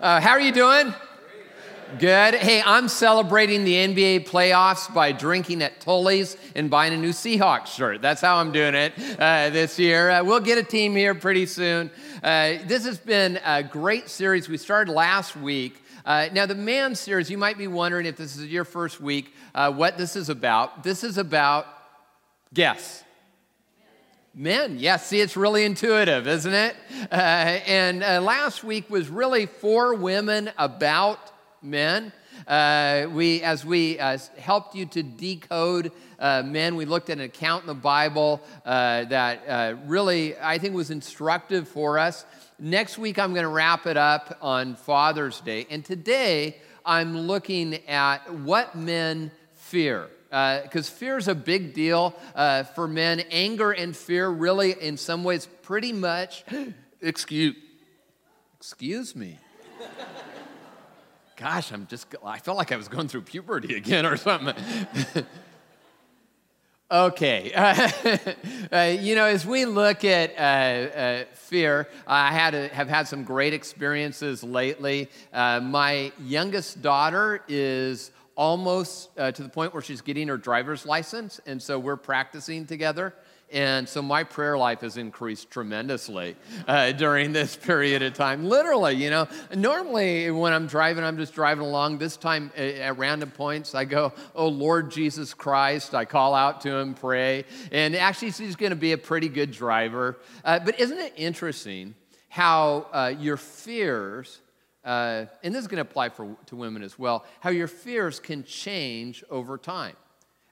Uh, how are you doing? Good. Hey, I'm celebrating the NBA playoffs by drinking at Tully's and buying a new Seahawks shirt. That's how I'm doing it uh, this year. Uh, we'll get a team here pretty soon. Uh, this has been a great series. We started last week. Uh, now, the man series, you might be wondering if this is your first week, uh, what this is about. This is about, guess. Men, yes, see, it's really intuitive, isn't it? Uh, and uh, last week was really for women about men. Uh, we, as we uh, helped you to decode uh, men, we looked at an account in the Bible uh, that really, I think, was instructive for us. Next week, I'm going to wrap it up on Father's Day. And today, I'm looking at what men fear because uh, fear is a big deal uh, for men. Anger and fear, really, in some ways, pretty much. excuse, excuse me. Gosh, I'm just. I felt like I was going through puberty again or something. Okay. Uh, you know, as we look at uh, uh, fear, I had a, have had some great experiences lately. Uh, my youngest daughter is almost uh, to the point where she's getting her driver's license, and so we're practicing together. And so my prayer life has increased tremendously uh, during this period of time. Literally, you know, normally when I'm driving, I'm just driving along. This time at random points, I go, Oh Lord Jesus Christ. I call out to him, pray. And actually, she's going to be a pretty good driver. Uh, but isn't it interesting how uh, your fears, uh, and this is going to apply for, to women as well, how your fears can change over time.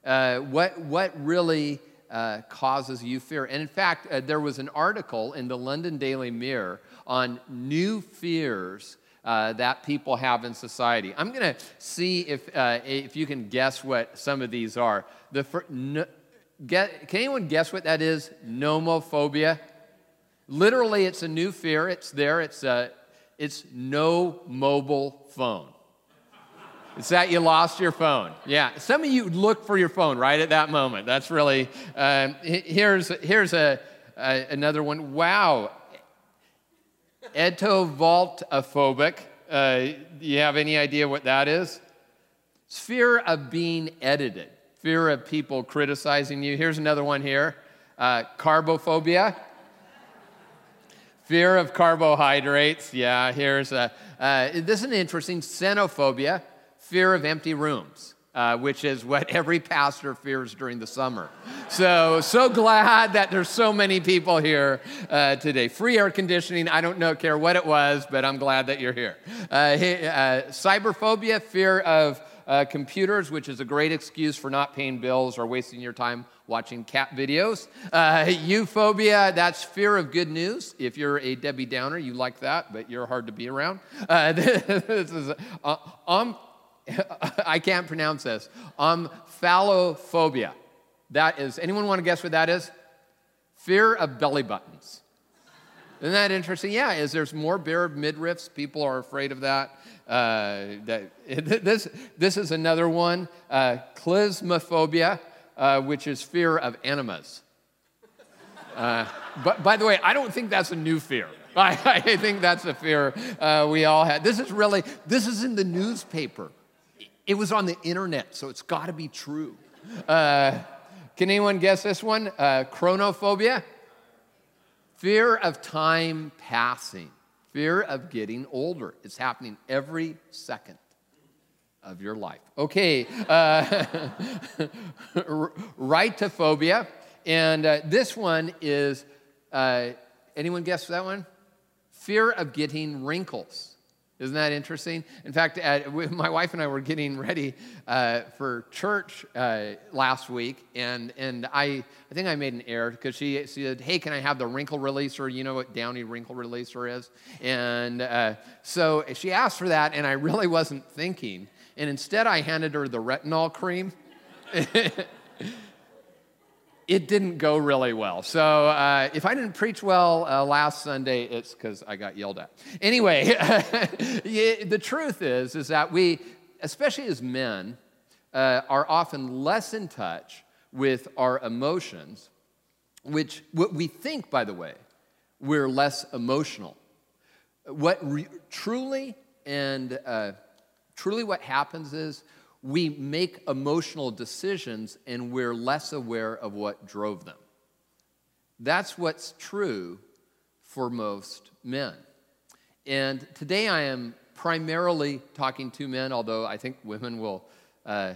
Uh, what, what really uh, causes you fear. And in fact, uh, there was an article in the London Daily Mirror on new fears uh, that people have in society. I'm going to see if, uh, if you can guess what some of these are. The fir- get, can anyone guess what that is? Nomophobia. Literally, it's a new fear. It's there. It's, uh, it's no mobile phone. It's that you lost your phone. Yeah, some of you look for your phone right at that moment. That's really, uh, here's, here's a, a, another one. Wow. Etovoltophobic. Uh, do you have any idea what that is? It's fear of being edited, fear of people criticizing you. Here's another one here uh, carbophobia. Fear of carbohydrates. Yeah, here's a, uh, this is an interesting xenophobia fear of empty rooms. Uh, which is what every pastor fears during the summer. So, so glad that there's so many people here uh, today. Free air conditioning, I don't know, care what it was, but I'm glad that you're here. Uh, uh cyberphobia, fear of uh, computers, which is a great excuse for not paying bills or wasting your time watching cat videos. Uh, euphobia, that's fear of good news. If you're a Debbie Downer, you like that, but you're hard to be around. Uh, this is uh, um, I can't pronounce this. Omphalophobia. That is, anyone want to guess what that is? Fear of belly buttons. Isn't that interesting? Yeah, is there's more bare midriffs? People are afraid of that. Uh, that this, this is another one, uh, klismaphobia, uh, which is fear of enemas. Uh, but by the way, I don't think that's a new fear. I, I think that's a fear uh, we all had. This is really, this is in the newspaper. It was on the internet, so it's got to be true. Uh, can anyone guess this one? Uh, chronophobia? Fear of time passing, fear of getting older. It's happening every second of your life. Okay, uh, rhytiphobia. And uh, this one is uh, anyone guess that one? Fear of getting wrinkles. Isn't that interesting? In fact, at, my wife and I were getting ready uh, for church uh, last week, and, and I, I think I made an error because she, she said, Hey, can I have the wrinkle releaser? You know what Downy wrinkle releaser is? And uh, so she asked for that, and I really wasn't thinking. And instead, I handed her the retinol cream. it didn't go really well. So uh, if I didn't preach well uh, last Sunday, it's because I got yelled at. Anyway, the truth is, is that we, especially as men, uh, are often less in touch with our emotions, which what we think, by the way, we're less emotional. What re- truly and uh, truly what happens is we make emotional decisions and we're less aware of what drove them. That's what's true for most men. And today I am primarily talking to men, although I think women will uh,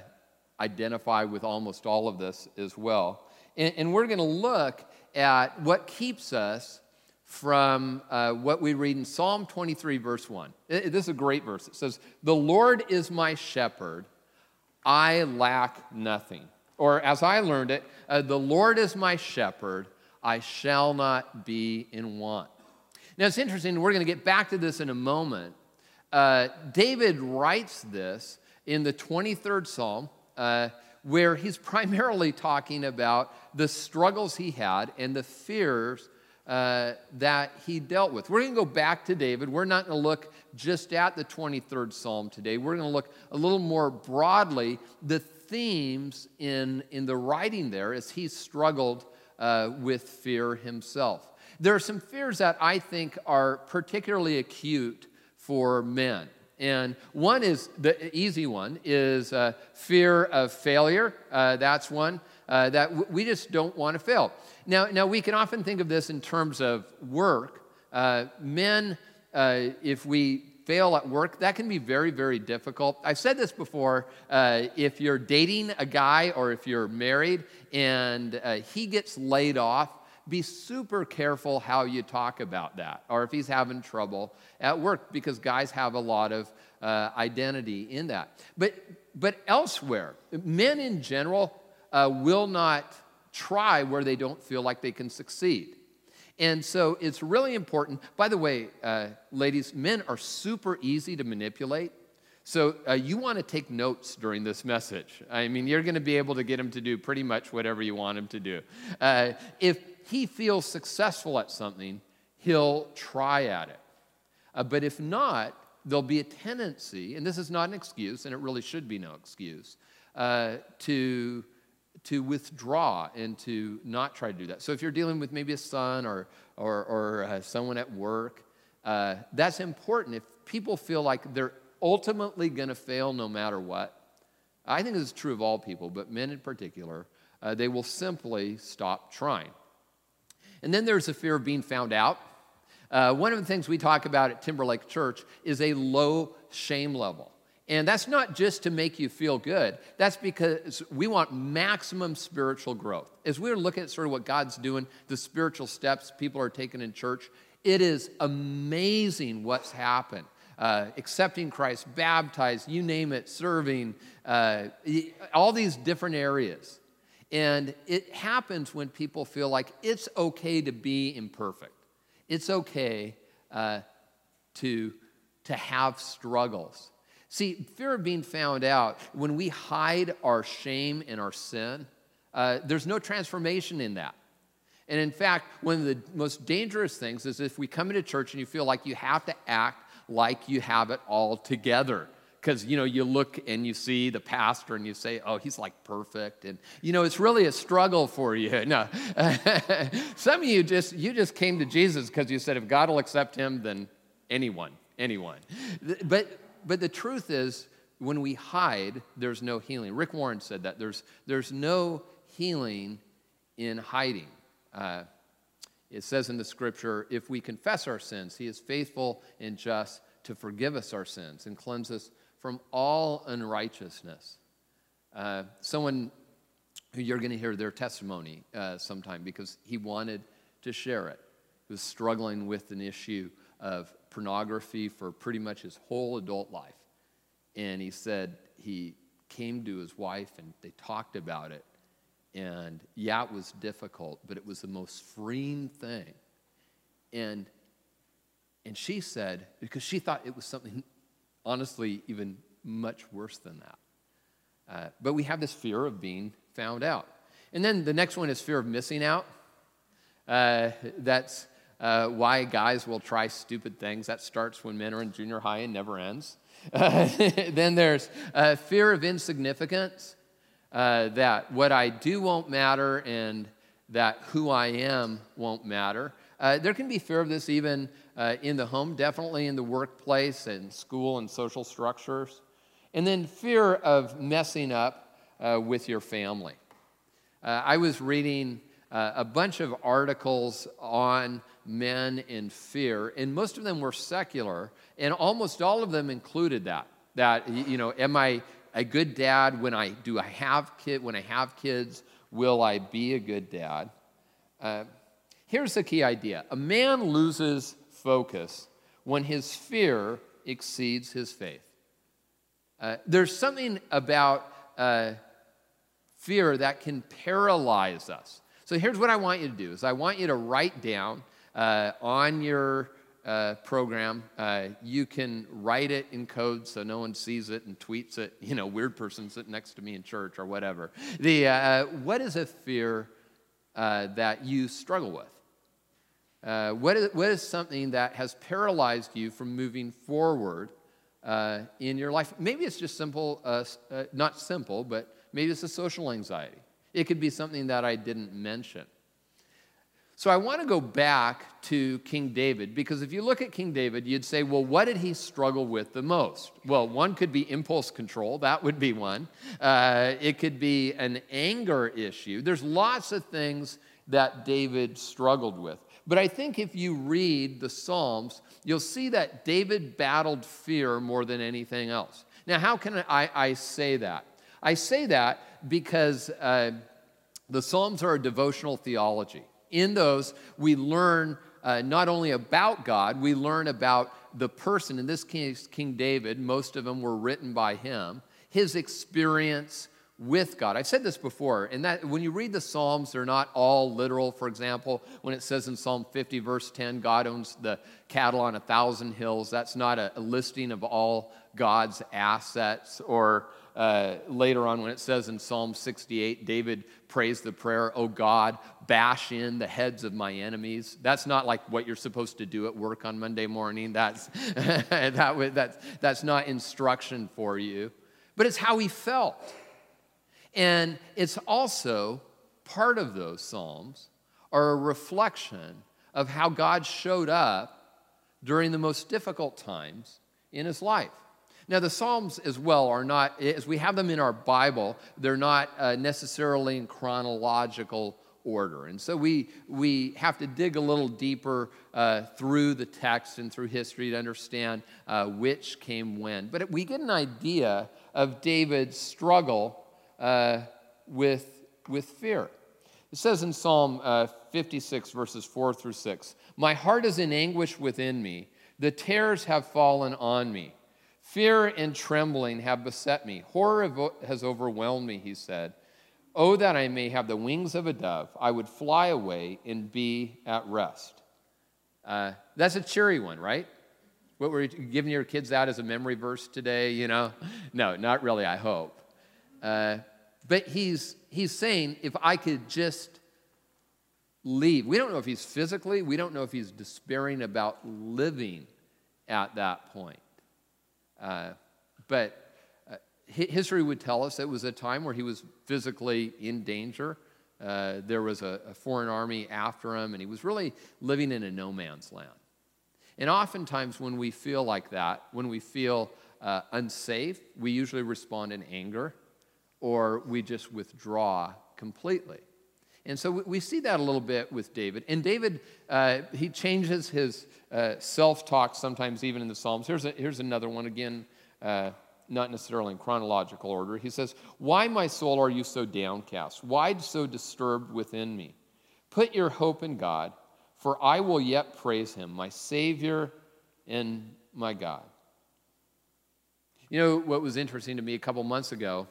identify with almost all of this as well. And, and we're going to look at what keeps us from uh, what we read in Psalm 23, verse 1. It, this is a great verse. It says, The Lord is my shepherd, I lack nothing. Or as I learned it, uh, The Lord is my shepherd, I shall not be in want. Now it's interesting, we're going to get back to this in a moment. Uh, David writes this in the 23rd Psalm, uh, where he's primarily talking about the struggles he had and the fears uh, that he dealt with. We're going to go back to David. We're not going to look just at the 23rd Psalm today. We're going to look a little more broadly the themes in, in the writing there as he struggled uh, with fear himself. There are some fears that I think are particularly acute for men. And one is the easy one is uh, fear of failure. Uh, that's one uh, that w- we just don't want to fail. Now, now we can often think of this in terms of work. Uh, men, uh, if we fail at work, that can be very, very difficult. I've said this before. Uh, if you're dating a guy or if you're married and he gets laid off, be super careful how you talk about that, or if he's having trouble at work, because guys have a lot of uh, identity in that. But, but elsewhere, men in general uh, will not try where they don't feel like they can succeed. And so it's really important. By the way, uh, ladies, men are super easy to manipulate. So uh, you want to take notes during this message. I mean, you're going to be able to get him to do pretty much whatever you want him to do. Uh, if he feels successful at something, he'll try at it. Uh, but if not, there'll be a tendency, and this is not an excuse, and it really should be no excuse, uh, to, to withdraw and to not try to do that. So if you're dealing with maybe a son or, or, or uh, someone at work, uh, that's important. If people feel like they're ultimately going to fail no matter what, I think this is true of all people, but men in particular, uh, they will simply stop trying. And then there's the fear of being found out. Uh, one of the things we talk about at Timberlake Church is a low shame level. And that's not just to make you feel good. That's because we want maximum spiritual growth. As we're looking at sort of what God's doing, the spiritual steps people are taking in church, it is amazing what's happened. Uh, accepting Christ, baptized, you name it, serving, uh, all these different areas. And it happens when people feel like it's okay to be imperfect. It's okay uh, to, to have struggles. See, fear of being found out, when we hide our shame and our sin, uh, there's no transformation in that. And in fact, one of the most dangerous things is if we come into church and you feel like you have to act like you have it all together. Because you know you look and you see the pastor and you say oh he's like perfect. And you know it's really a struggle for you. No. Some of you just you just came to jesus because you said if god will accept him then anyone anyone. But but the truth is when we hide there's no healing rick warren said that there's there's no healing in hiding uh, it says in the scripture if we confess our sins he is faithful and just to forgive us our sins and cleanse us from all unrighteousness. Uh, someone who you're going to hear their testimony uh, sometime because he wanted to share it. He was struggling with an issue of pornography for pretty much his whole adult life. And he said he came to his wife and they talked about it. And yeah, it was difficult, but it was the most freeing thing. And, and she said, because she thought it was something honestly, even much worse than that. Uh, but we have this fear of being found out. And then the next one is fear of missing out. Uh, that's uh, why guys will try stupid things. That starts when men are in junior high and never ends. then there's uh, fear of insignificance, uh, that what I do won't matter and that who I am won't matter. Uh, there can be fear of this even uh, in the home, definitely in the workplace and school and social structures. And then fear of messing up uh, with your family. Uh, I was reading uh, a bunch of articles on men in fear, and most of them were secular, and almost all of them included that. That, you know, am I a good dad when I do I have kid when I have kids? Will I be a good dad? Uh, here's the key idea: a man loses focus when his fear exceeds his faith. Uh, there's something about uh, fear that can paralyze us. So here's what I want you to do: is I want you to write down uh, on your uh, program. Uh, you can write it in code so no one sees it and tweets it. You know, weird person sitting next to me in church or whatever. The uh, what is a fear uh, that you struggle with? Uh, what, is, what is something that has paralyzed you from moving forward uh, in your life? Maybe it's just simple, not simple, but maybe it's a social anxiety. It could be something that I didn't mention. So I want to go back to King David because if you look at King David, you'd say, well, what did he struggle with the most? Well, one could be impulse control, that would be one. Uh, it could be an anger issue. There's lots of things that David struggled with. But I think if you read the Psalms, you'll see that David battled fear more than anything else. Now, how can I, I say that? I say that because uh, the Psalms are a devotional theology. In those, we learn uh, not only about God, we learn about the person, in this case, King David, most of them were written by him, his experience with God. I've said this before, and that when you read the Psalms, they're not all literal. For example, when it says in Psalm 50, verse 10, God owns the cattle on a thousand hills, that's not a, a listing of all God's assets or uh, later on when it says in Psalm 68, David prays the prayer, Oh God, bash in the heads of my enemies. That's not like what you're supposed to do at work on Monday morning. That's, that, that's, that's not instruction for you, but it's how he felt. And it's also part of those Psalms are a reflection of how God showed up during the most difficult times in his life. Now, the Psalms as well are not, as we have them in our Bible, they're not uh, necessarily in chronological order. And so we, we have to dig a little deeper uh, through the text and through history to understand uh, which came when. But we get an idea of David's struggle uh, with, with fear. It says in Psalm uh, 56, verses 4 through 6 My heart is in anguish within me, the terrors have fallen on me. Fear and trembling have beset me. Horror has overwhelmed me, he said. Oh, that I may have the wings of a dove. I would fly away and be at rest. Uh, that's a cheery one, right? What were you giving your kids that as a memory verse today? You know? No, not really, I hope. Uh, but he's, he's saying, if I could just leave, we don't know if he's physically, we don't know if he's despairing about living at that point. Uh, but uh, history would tell us it was a time where he was physically in danger. Uh, there was a, a, foreign army after him, and he was really living in a no man's land. And oftentimes, when we feel like that, when we feel uh, unsafe, we usually respond in anger or we just withdraw completely. And so we see that a little bit with David. And David, uh, he changes his uh, self talk sometimes, even in the Psalms. Here's, a, here's another one, again, uh, not necessarily in chronological order. He says, Why, my soul, are you so downcast? Why so disturbed within me? Put your hope in God, for I will yet praise him, my Savior and my God. You know what was interesting to me a couple months ago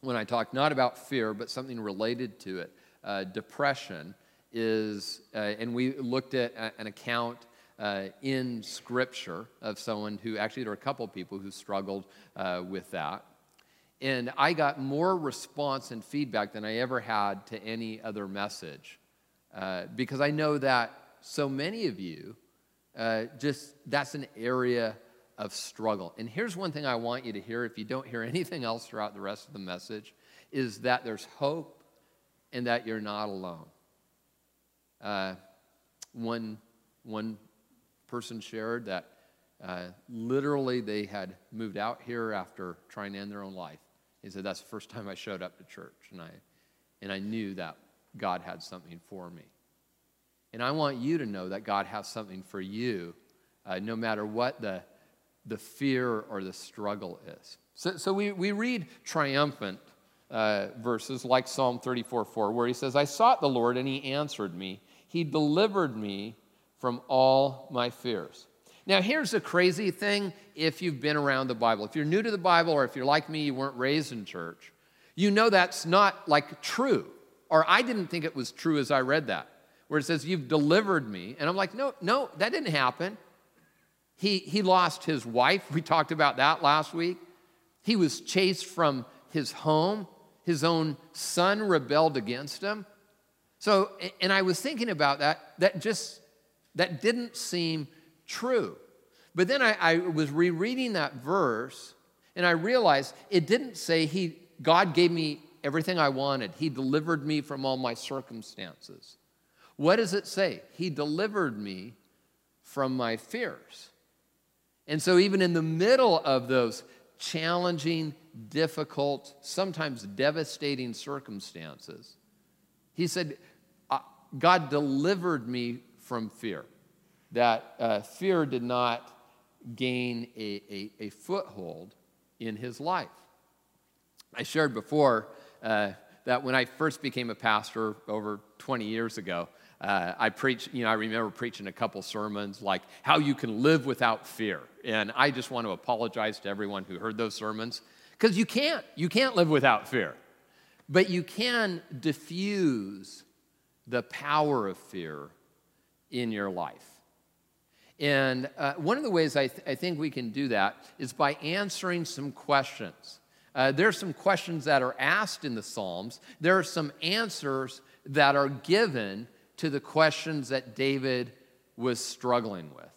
when I talked not about fear, but something related to it? Uh, depression is, uh, and we looked at a, an account uh, in Scripture of someone who actually, there were a couple people who struggled uh, with that. And I got more response and feedback than I ever had to any other message uh, because I know that so many of you just, that's an area of struggle. And here's one thing I want you to hear if you don't hear anything else throughout the rest of the message is that there's hope and that you're not alone. Uh, one, one person shared that uh, literally they had moved out here after trying to end their own life. He said, That's the first time I showed up to church, and I, and I knew that God had something for me. And I want you to know that God has something for you, uh, no matter what the, the fear or the struggle is. So, so we, we read triumphant uh, verses like Psalm 34 4, where he says, I sought the Lord and he answered me. He delivered me from all my fears. Now, here's the crazy thing if you've been around the Bible. If you're new to the Bible, or if you're like me, you weren't raised in church, you know that's not like true. Or I didn't think it was true as I read that, where it says, You've delivered me. And I'm like, No, no, that didn't happen. He, he lost his wife. We talked about that last week. He was chased from his home. His own son rebelled against him. So, and I was thinking about that, that just, that didn't seem true. But then I, I was rereading that verse and I realized it didn't say he, God gave me everything I wanted. He delivered me from all my circumstances. What does it say? He delivered me from my fears. And so, even in the middle of those challenging, difficult, sometimes devastating circumstances, he said, God delivered me from fear that uh, fear did not gain a, a, a, foothold in his life. I shared before uh, that when I first became a pastor over 20 years ago, uh, I preached, you know, I remember preaching a couple sermons like how you can live without fear. And I just want to apologize to everyone who heard those sermons because you can't. You can't live without fear. But you can diffuse the power of fear in your life. And uh, one of the ways I, th- I, think we can do that is by answering some questions. Uh, there are some questions that are asked in the Psalms, there are some answers that are given to the questions that David was struggling with.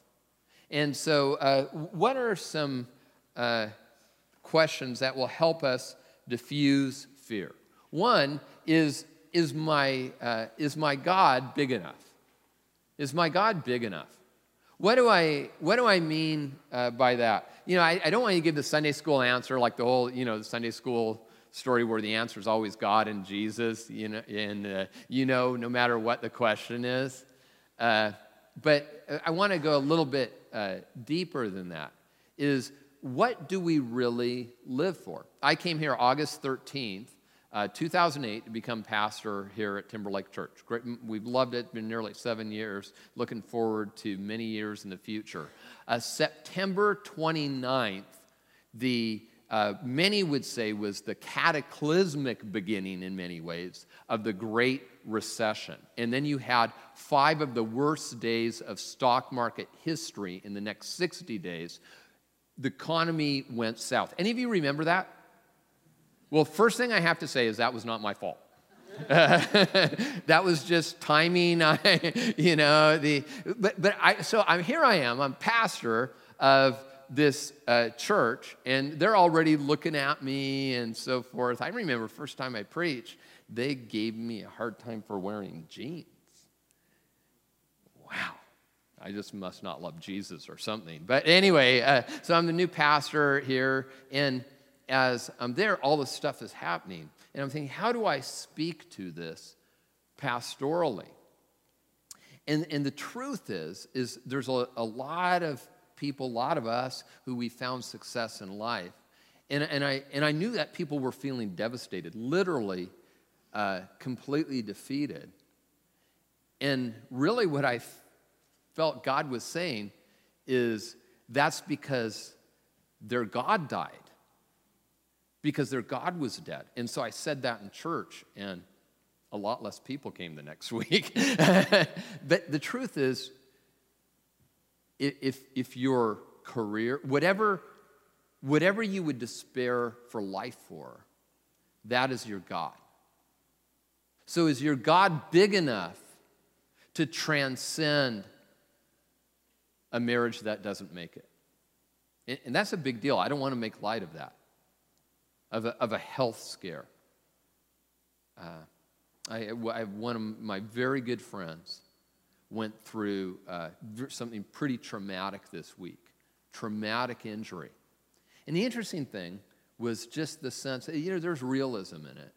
And so, uh, what are some uh, questions that will help us diffuse fear? One is Is my, uh, is my God big enough? Is my God big enough? What do I, what do I mean uh, by that? You know, I, I don't want to give the Sunday school answer like the whole, you know, the Sunday school story where the answer is always God and Jesus, you know, and uh, you know, no matter what the question is. Uh, but I want to go a little bit uh, deeper than that. Is what do we really live for? I came here August 13th, uh, 2008 to become pastor here at Timberlake Church. Great, we've loved it. Been nearly seven years. Looking forward to many years in the future. Uh, September 29th, the uh, many would say was the cataclysmic beginning in many ways of the Great Recession. And then you had five of the worst days of stock market history in the next 60 days. The economy went south. Any of you remember that? Well, first thing I have to say is that was not my fault. that was just timing. I, you know, the but but I so I'm here. I am. I'm pastor of this uh, church, and they're already looking at me and so forth. I remember first time I preached, they gave me a hard time for wearing jeans. Wow. I just must not love Jesus or something. But anyway, uh, so I'm the new pastor here, and as I'm there, all this stuff is happening. And I'm thinking, how do I speak to this pastorally? And, and the truth is, is there's a, a lot of people, a lot of us who we found success in life. And, and, I, and I knew that people were feeling devastated, literally uh, completely defeated. And really, what I felt God was saying is that's because their God died because their God was dead. And so I said that in church, and a lot less people came the next week. but the truth is, if, if your career, whatever, whatever you would despair for life for, that is your God. So is your God big enough to transcend a marriage that doesn't make it? And, and that's a big deal. I don't want to make light of that of a, of a health scare. Uh, I, I have one of my very good friends went through uh, something pretty traumatic this week traumatic injury. And the interesting thing was just the sense you know, there's realism in it,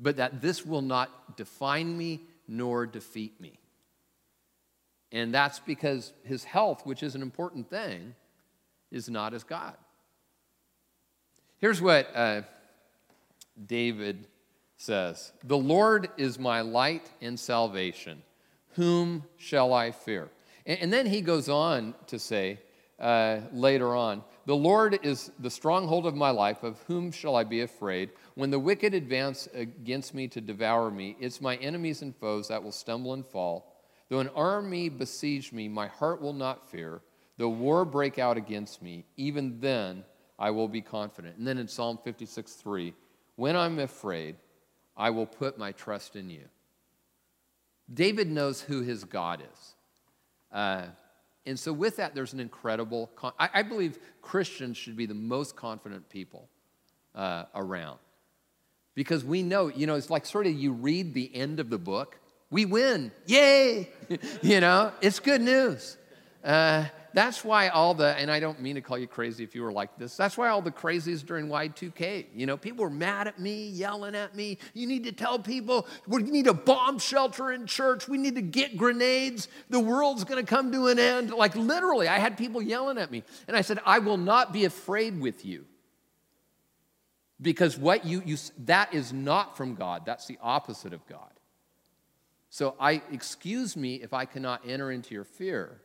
but that this will not define me nor defeat me. And that's because his health, which is an important thing, is not as God. Here's what uh, David says The Lord is my light and salvation. Whom shall I fear? And, and then he goes on to say uh, later on, The Lord is the stronghold of my life. Of whom shall I be afraid? When the wicked advance against me to devour me, it's my enemies and foes that will stumble and fall. Though an army besiege me, my heart will not fear. Though war break out against me, even then I will be confident. And then in Psalm 56 3, when I'm afraid, I will put my trust in you. David knows who his God is. Uh, and so, with that, there's an incredible, con- I, I, believe Christians should be the most confident people uh, around. Because we know, you know, it's like sort of you read the end of the book, we win, yay! you know, it's good news. Uh, that's why all the, and I don't mean to call you crazy if you were like this, that's why all the crazies during Y2K, you know, people were mad at me, yelling at me. You need to tell people we need a bomb shelter in church. We need to get grenades. The world's going to come to an end. Like literally, I had people yelling at me. And I said, I will not be afraid with you. Because what you, you that is not from God. That's the opposite of God. So I excuse me if I cannot enter into your fear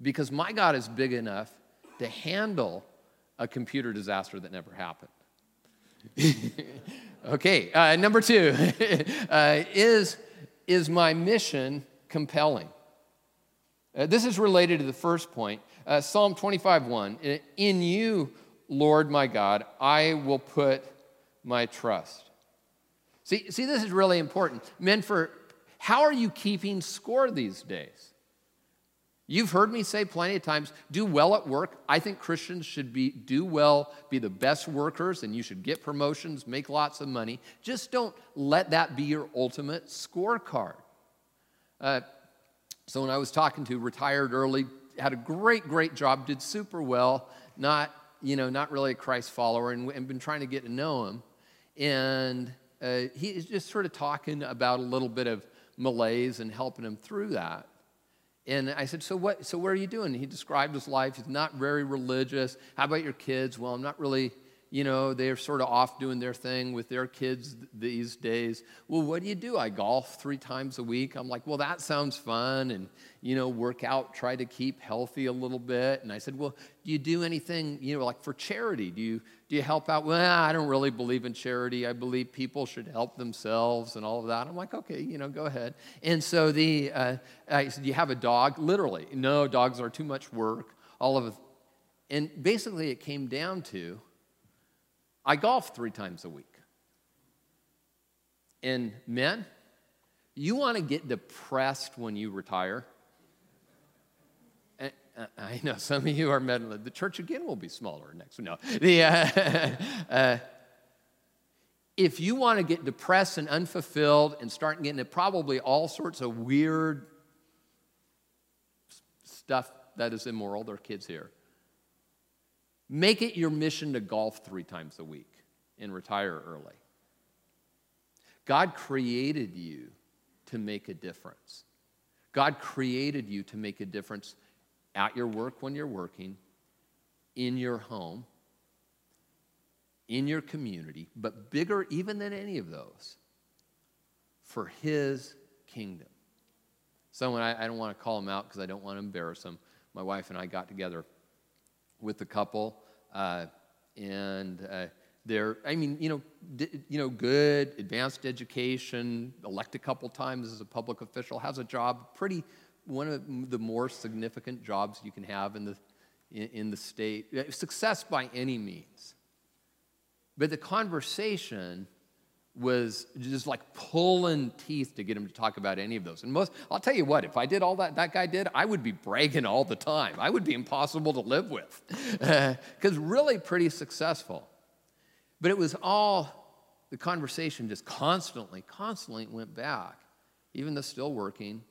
because my God is big enough to handle a computer disaster that never happened. okay, uh, number two uh, is, is my mission compelling? Uh, this is related to the first point. Uh, Psalm 25 1 In you, Lord my God, I will put my trust. See, see, this is really important. Men, for how are you keeping score these days? You've heard me say plenty of times, do well at work. I think Christians should be do well, be the best workers, and you should get promotions, make lots of money. Just don't let that be your ultimate scorecard. Uh, so when I was talking to retired early, had a great, great job, did super well, not, you know, not really a Christ follower, and, and been trying to get to know him. And uh, he's just sort of talking about a little bit of malaise and helping him through that. And I said, so what, so what are you doing? He described his life. He's not very religious. How about your kids? Well, I'm not really, you know, they're sort of off doing their thing with their kids these days. Well, what do you do? I golf three times a week. I'm like, well, that sounds fun. And, you know, work out, try to keep healthy a little bit. And I said, well, do you do anything, you know, like for charity? Do you, do you help out? Well, I don't really believe in charity. I believe people should help themselves and all of that. I'm like, okay, you know, go ahead. And so the, uh, I said, do you have a dog? Literally, no, dogs are too much work. All of. And basically, it came down to I golf three times a week. And men, you want to get depressed when you retire? I know some of you are meddling. The church again will be smaller next. No, the, uh, uh, if you want to get depressed and unfulfilled and start getting into probably all sorts of weird stuff that is immoral, there are kids here. Make it your mission to golf three times a week and retire early. God created you to make a difference. God created you to make a difference at your work when you're working, in your home, in your community, but bigger even than any of those, for His kingdom. Someone, I, I don't want to call him out because I don't want to embarrass him. My wife and I got together with a couple, uh, and uh, they're, I mean, you know, d- you know, good, advanced education, elect a couple times as a public official, has a job, pretty one of the more significant jobs you can have in the, in, in the state. Success by any means. But the conversation was just like pulling teeth to get him to talk about any of those. And most, I'll tell you what, if I did all that that guy did, I would be bragging all the time. I would be impossible to live with because really pretty successful. But it was all, the conversation just constantly, constantly went back, even the still working,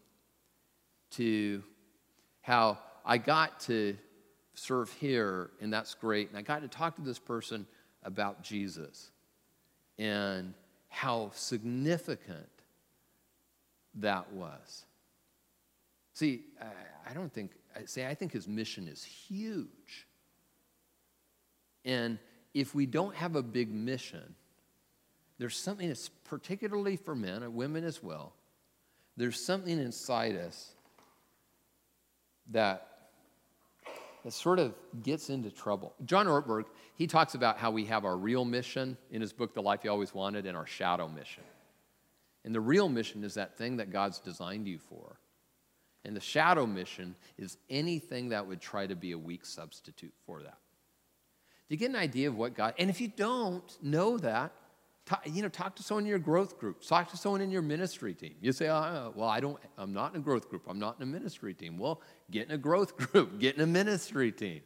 to how I got to serve here, and that's great. And I got to talk to this person about Jesus and how significant that was. See, I, don't think, say, I think his mission is huge. And if we don't have a big mission, there's something that's particularly for men and women as well. There's something inside us that that sort of gets into trouble. John Ortberg, he talks about how we have our real mission in his book, The Life You Always Wanted, and our shadow mission. And the real mission is that thing that God's designed you for. And the shadow mission is anything that would try to be a weak substitute for that. Do you get an idea of what God, and if you don't know that, talk, you know, talk to someone in your growth group, talk to someone in your ministry team. You say, oh, well, I don't, I'm not in a growth group, I'm not in a ministry team. Well, get in a growth group, get in a ministry team.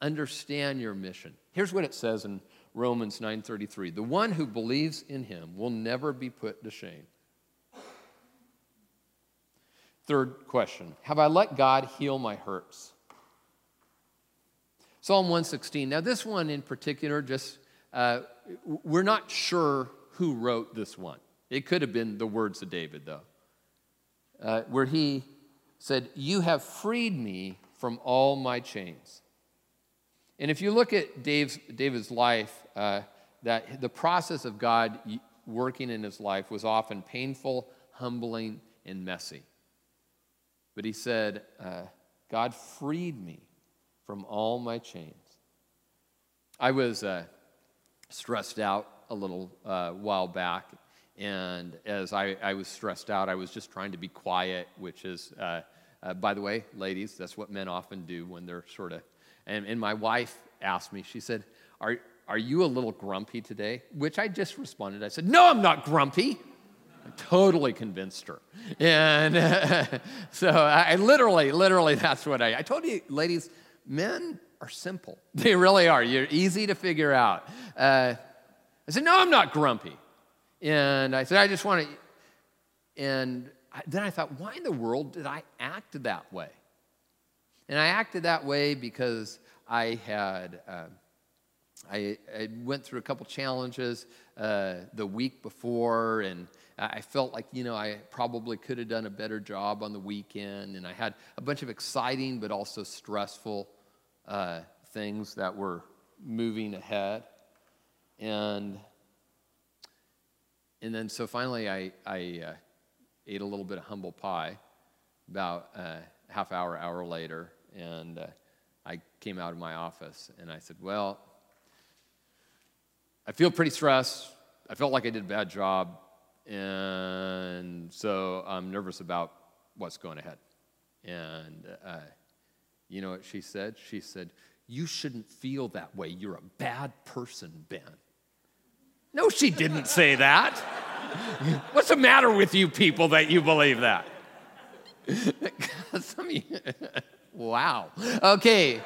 Understand your mission. Here's what it says in Romans 9:33. The one who believes in him will never be put to shame. Third question Have I let God heal my hurts? Psalm 116. Now, this one in particular, just uh, we're not sure who wrote this one. It could have been the words of David, though, uh, where he said, You have freed me from all my chains. And if you look at Dave's, David's life, uh, that the process of God working in his life was often painful, humbling, and messy. But he said, uh, God freed me from all my chains. I was uh, stressed out a little uh, while back, and as I, I, was stressed out, I was just trying to be quiet, which is, uh, uh, by the way, ladies, that's what men often do when they're sort of. And, and my wife asked me, she said, are, are you a little grumpy today? Which I just responded. I said, No, I'm not grumpy. I totally convinced her. And so I literally, literally, that's what I, I told you, ladies, men are simple. They really are. You're easy to figure out. Uh, I said, No, I'm not grumpy. And I said, I just want to. And then I thought, why in the world did I act that way? And I acted that way because I had. Uh, I, I, went through a couple challenges uh, the week before, and I felt like, you know, I probably could have done a better job on the weekend. And I had a bunch of exciting but also stressful uh, things that were moving ahead. And, and then so finally I, I uh, ate a little bit of humble pie about uh, half hour, hour later. And uh, I came out of my office and I said, Well, I feel pretty stressed. I felt like I did a bad job. And so I'm nervous about what's going ahead. And uh, you know what she said? She said, You shouldn't feel that way. You're a bad person, Ben. No, she didn't say that. What's the matter with you people that you believe that? Some you, wow. Okay.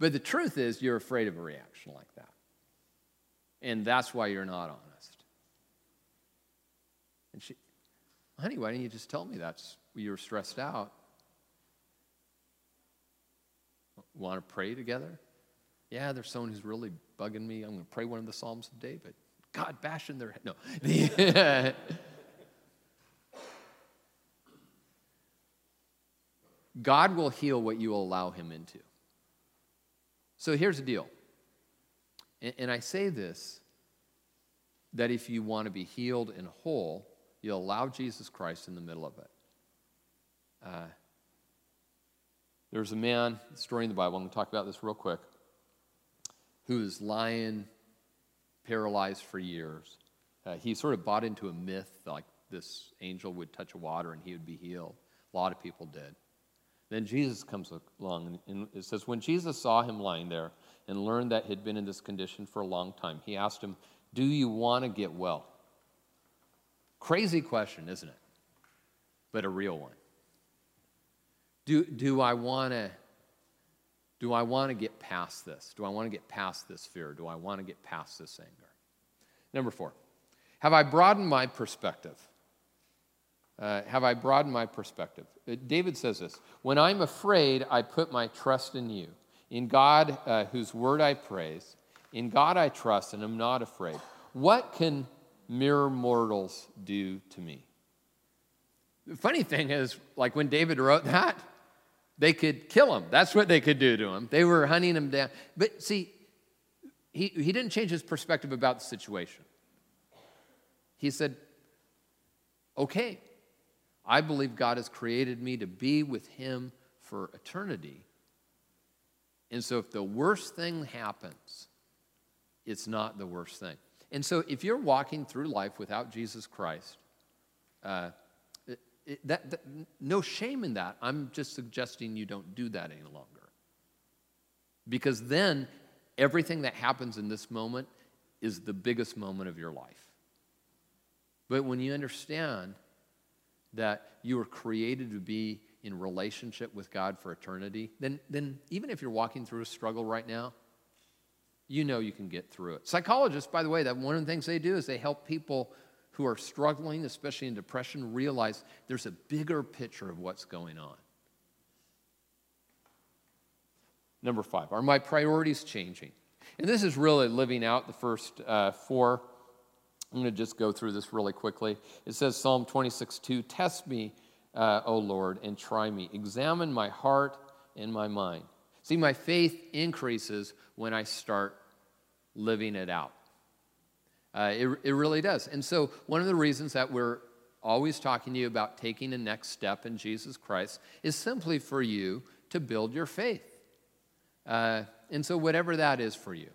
But the truth is, you're afraid of a reaction like that. And that's why you're not honest. And she, honey, why didn't you just tell me that's you were stressed out? Want to pray together? Yeah, there's someone who's really bugging me. I'm going to pray one of the Psalms of David. God bashing their head. No. God will heal what you allow him into. So here's the deal and, and I say this that if you want to be healed and whole, you allow Jesus Christ in the middle of it. Uh, there's a man, story in the Bible, I'm going to talk about this real quick, who is lying paralyzed for years. Uh, he sort of bought into a myth like this angel would touch water and he would be healed. A lot of people did. Then Jesus comes along and it says, When Jesus saw him lying there, and learned that he'd been in this condition for a long time. He asked him, Do you want to get well? Crazy question, isn't it? But a real one. Do, do I want to do I want to get past this? Do I want to get past this fear? Do I want to get past this anger? Number four, Have I broadened my perspective? Uh, have I broadened my perspective? Uh, David says this When I'm afraid, I put my trust in you. In God, uh, whose word I praise, in God I trust and am not afraid. What can mere mortals do to me? The funny thing is, like when David wrote that, they could kill him. That's what they could do to him. They were hunting him down. But see, he, he didn't change his perspective about the situation. He said, okay, I believe God has created me to be with Him for eternity. And so if the worst thing happens, it's not the worst thing. And so if you're walking through life without Jesus Christ, uh, it, it, that, that, no shame in that. I'm just suggesting you don't do that any longer. Because then everything that happens in this moment is the biggest moment of your life. But when you understand that you were created to be in relationship with God for eternity, then, then even if you're walking through a struggle right now, you know you can get through it. Psychologists, by the way, that one of the things they do is they help people who are struggling, especially in depression, realize there's a bigger picture of what's going on. Number five, are my priorities changing? And this is really living out the first uh, four I'm going to just go through this really quickly. It says, Psalm 26 2, Test me, uh, O Lord, and try me. Examine my heart and my mind. See, my faith increases when I start living it out. Uh, it, it really does. And so, one of the reasons that we're always talking to you about taking the next step in Jesus Christ is simply for you to build your faith. Uh, and so, whatever that is for you.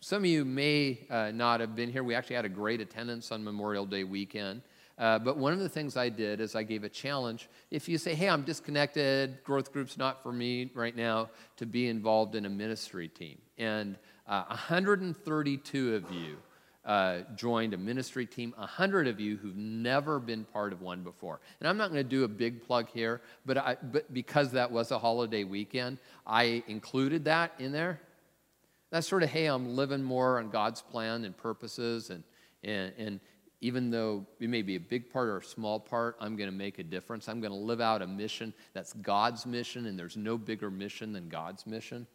Some of you may uh, not have been here. We actually had a great attendance on Memorial Day weekend. Uh, but one of the things I did is I gave a challenge. If you say, hey, I'm disconnected, growth group's not for me right now, to be involved in a ministry team. And uh, 132 of you uh, joined a ministry team, 100 of you who've never been part of one before. And I'm not going to do a big plug here, but, I, but because that was a holiday weekend, I included that in there that's sort of, hey, I'm living more on God's plan and purposes. And, and, and even though it may be a big part or a small part, I'm going to make a difference. I'm going to live out a mission that's God's mission, and there's no bigger mission than God's mission.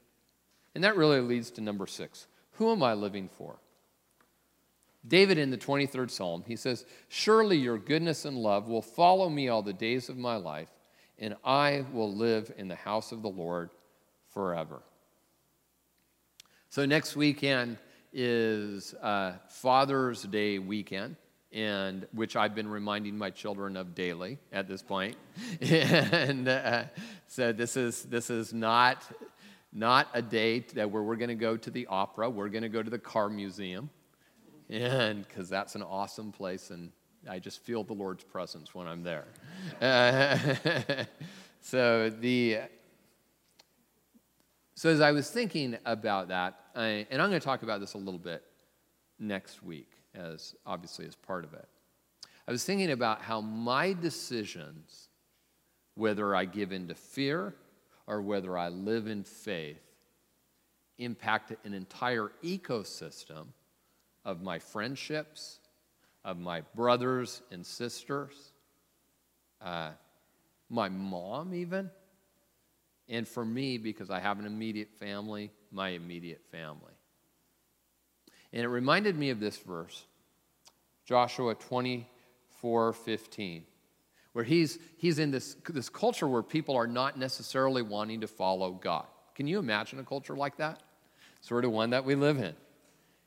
And that really leads to number six Who am I living for? David in the 23rd Psalm, he says, Surely your goodness and love will follow me all the days of my life, and I will live in the house of the Lord forever. So next weekend is uh, Father's Day weekend, and which I've been reminding my children of daily at this point. and uh, so this is this is not not a date that where we're going to go to the opera. We're going to go to the car museum, and because that's an awesome place, and I just feel the Lord's presence when I'm there. Uh, so the so, as I was thinking about that, I, and I'm going to talk about this a little bit next week, as obviously as part of it. I was thinking about how my decisions, whether I give in to fear or whether I live in faith, impact an entire ecosystem of my friendships, of my brothers and sisters, uh, my mom, even and for me, because I have an immediate family, my immediate family. And it reminded me of this verse, Joshua 24 15, where he's, he's in this, this culture where people are not necessarily wanting to follow God. Can you imagine a culture like that? Sort of one that we live in.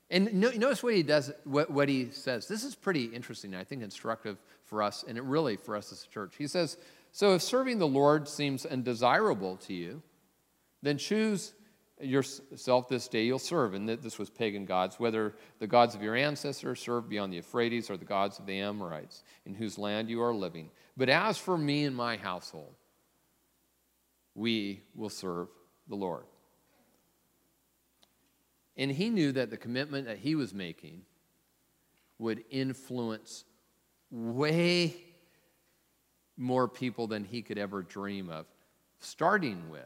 And notice what he does, what, what he says. This is pretty interesting, I think instructive for us, and it really for us as a church. He says, so if serving the Lord seems undesirable to you, then choose yourself this day you'll serve. And this was pagan gods, whether the gods of your ancestors served beyond the Euphrates or the gods of the Amorites, in whose land you are living. But as for me and my household, we will serve the Lord. And he knew that the commitment that he was making would influence way more people than he could ever dream of, starting with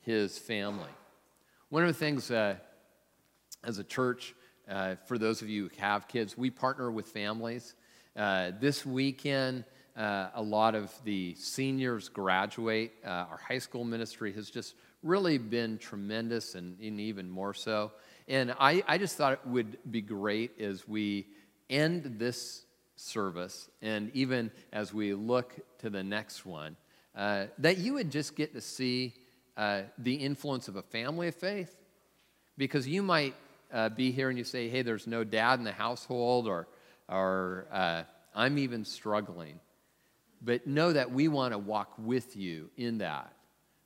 his family. One of the things uh, as a church uh, for those of you who have kids, we partner with families. Uh, this weekend, uh, a lot of the seniors graduate. Uh, our high school ministry has just really been tremendous and, and even more so. And I, I just thought it would be great as we end this service and even as we look to the next one, uh, that you would just get to see uh, the influence of a family of faith. Because you might uh, be here and you say, hey, there's no dad in the household, or, or uh, I'm even struggling. But know that we want to walk with you in that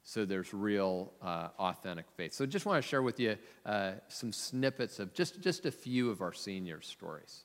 so there's real uh, authentic faith. So just want to share with you uh, some snippets of just, just a few of our senior stories.